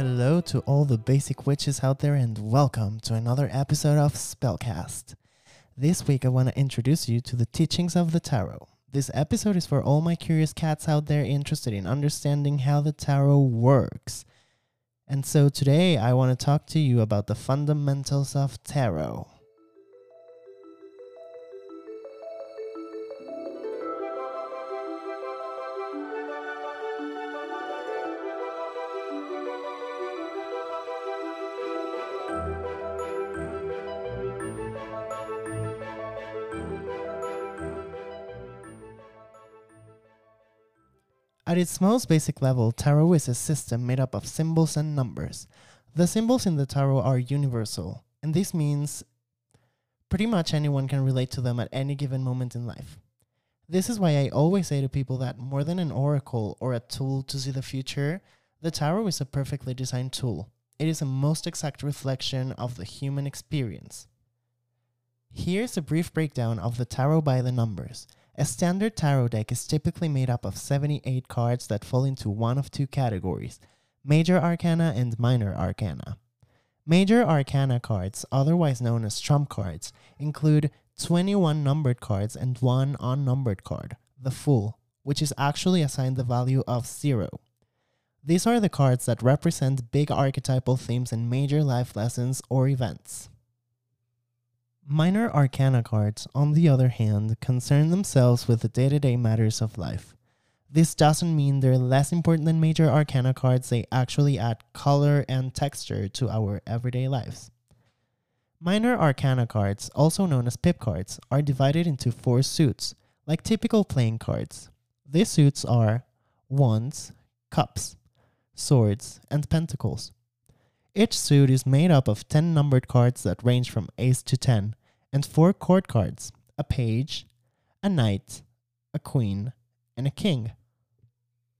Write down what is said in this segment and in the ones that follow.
Hello to all the basic witches out there, and welcome to another episode of Spellcast. This week, I want to introduce you to the teachings of the tarot. This episode is for all my curious cats out there interested in understanding how the tarot works. And so today, I want to talk to you about the fundamentals of tarot. At its most basic level, tarot is a system made up of symbols and numbers. The symbols in the tarot are universal, and this means pretty much anyone can relate to them at any given moment in life. This is why I always say to people that more than an oracle or a tool to see the future, the tarot is a perfectly designed tool. It is a most exact reflection of the human experience. Here's a brief breakdown of the tarot by the numbers. A standard tarot deck is typically made up of 78 cards that fall into one of two categories major arcana and minor arcana. Major arcana cards, otherwise known as trump cards, include 21 numbered cards and one unnumbered card, the Fool, which is actually assigned the value of zero. These are the cards that represent big archetypal themes and major life lessons or events. Minor arcana cards, on the other hand, concern themselves with the day to day matters of life. This doesn't mean they're less important than major arcana cards, they actually add color and texture to our everyday lives. Minor arcana cards, also known as pip cards, are divided into four suits, like typical playing cards. These suits are wands, cups, swords, and pentacles. Each suit is made up of 10 numbered cards that range from ace to 10, and four court cards a page, a knight, a queen, and a king.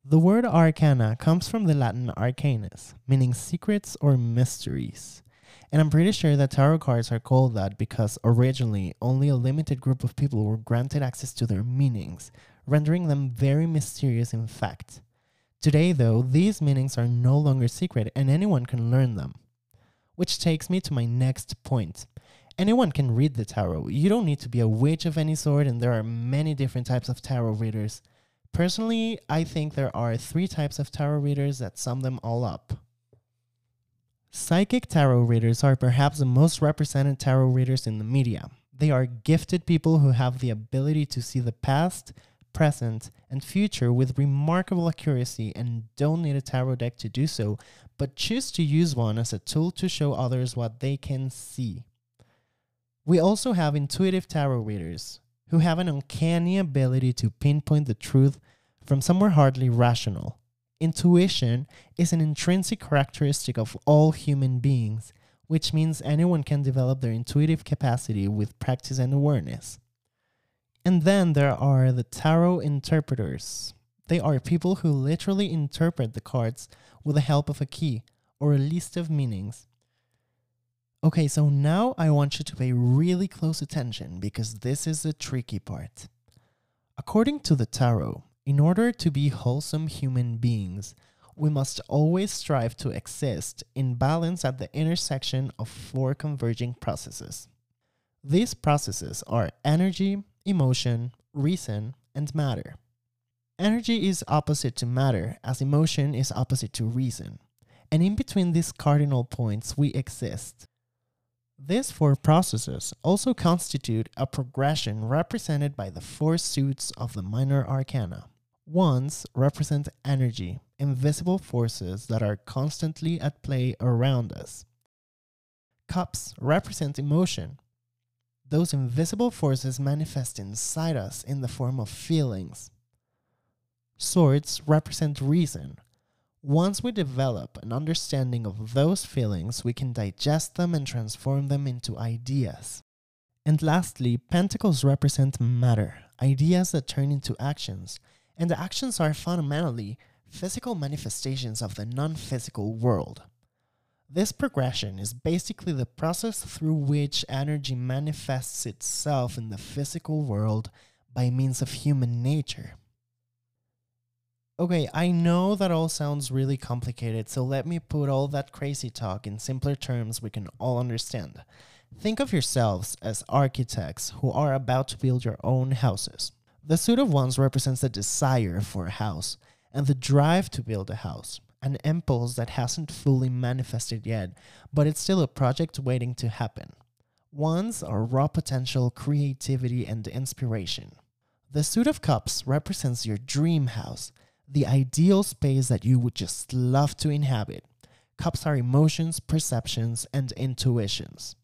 The word arcana comes from the Latin arcanus, meaning secrets or mysteries. And I'm pretty sure that tarot cards are called that because originally only a limited group of people were granted access to their meanings, rendering them very mysterious in fact. Today, though, these meanings are no longer secret and anyone can learn them. Which takes me to my next point anyone can read the tarot. You don't need to be a witch of any sort, and there are many different types of tarot readers. Personally, I think there are three types of tarot readers that sum them all up. Psychic tarot readers are perhaps the most represented tarot readers in the media. They are gifted people who have the ability to see the past, present, and future with remarkable accuracy and don't need a tarot deck to do so, but choose to use one as a tool to show others what they can see. We also have intuitive tarot readers who have an uncanny ability to pinpoint the truth from somewhere hardly rational. Intuition is an intrinsic characteristic of all human beings, which means anyone can develop their intuitive capacity with practice and awareness. And then there are the tarot interpreters. They are people who literally interpret the cards with the help of a key or a list of meanings Okay, so now I want you to pay really close attention because this is the tricky part. According to the tarot, in order to be wholesome human beings, we must always strive to exist in balance at the intersection of four converging processes. These processes are energy, emotion, reason, and matter. Energy is opposite to matter, as emotion is opposite to reason. And in between these cardinal points, we exist. These four processes also constitute a progression represented by the four suits of the minor arcana. Wands represent energy, invisible forces that are constantly at play around us. Cups represent emotion. Those invisible forces manifest inside us in the form of feelings. Swords represent reason, once we develop an understanding of those feelings, we can digest them and transform them into ideas. And lastly, pentacles represent matter, ideas that turn into actions. And the actions are fundamentally physical manifestations of the non physical world. This progression is basically the process through which energy manifests itself in the physical world by means of human nature. Okay, I know that all sounds really complicated, so let me put all that crazy talk in simpler terms we can all understand. Think of yourselves as architects who are about to build your own houses. The suit of wands represents the desire for a house and the drive to build a house, an impulse that hasn't fully manifested yet, but it's still a project waiting to happen. Wands are raw potential, creativity, and inspiration. The suit of cups represents your dream house, the ideal space that you would just love to inhabit. Cups are emotions, perceptions, and intuitions.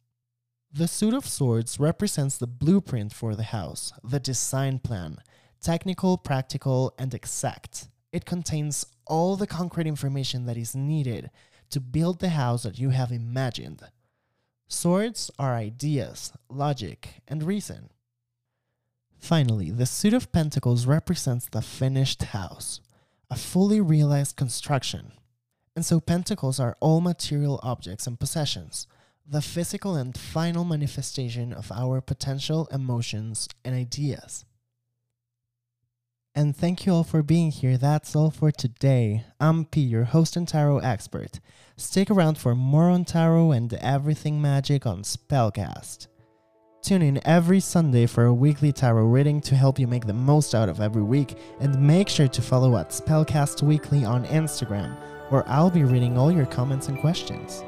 The suit of swords represents the blueprint for the house, the design plan, technical, practical, and exact. It contains all the concrete information that is needed to build the house that you have imagined. Swords are ideas, logic, and reason. Finally, the suit of pentacles represents the finished house, a fully realized construction. And so pentacles are all material objects and possessions, the physical and final manifestation of our potential emotions and ideas. And thank you all for being here. That's all for today. I'm P, your host and tarot expert. Stick around for more on tarot and everything magic on Spellcast. Tune in every Sunday for a weekly tarot reading to help you make the most out of every week, and make sure to follow at Spellcast Weekly on Instagram, where I'll be reading all your comments and questions.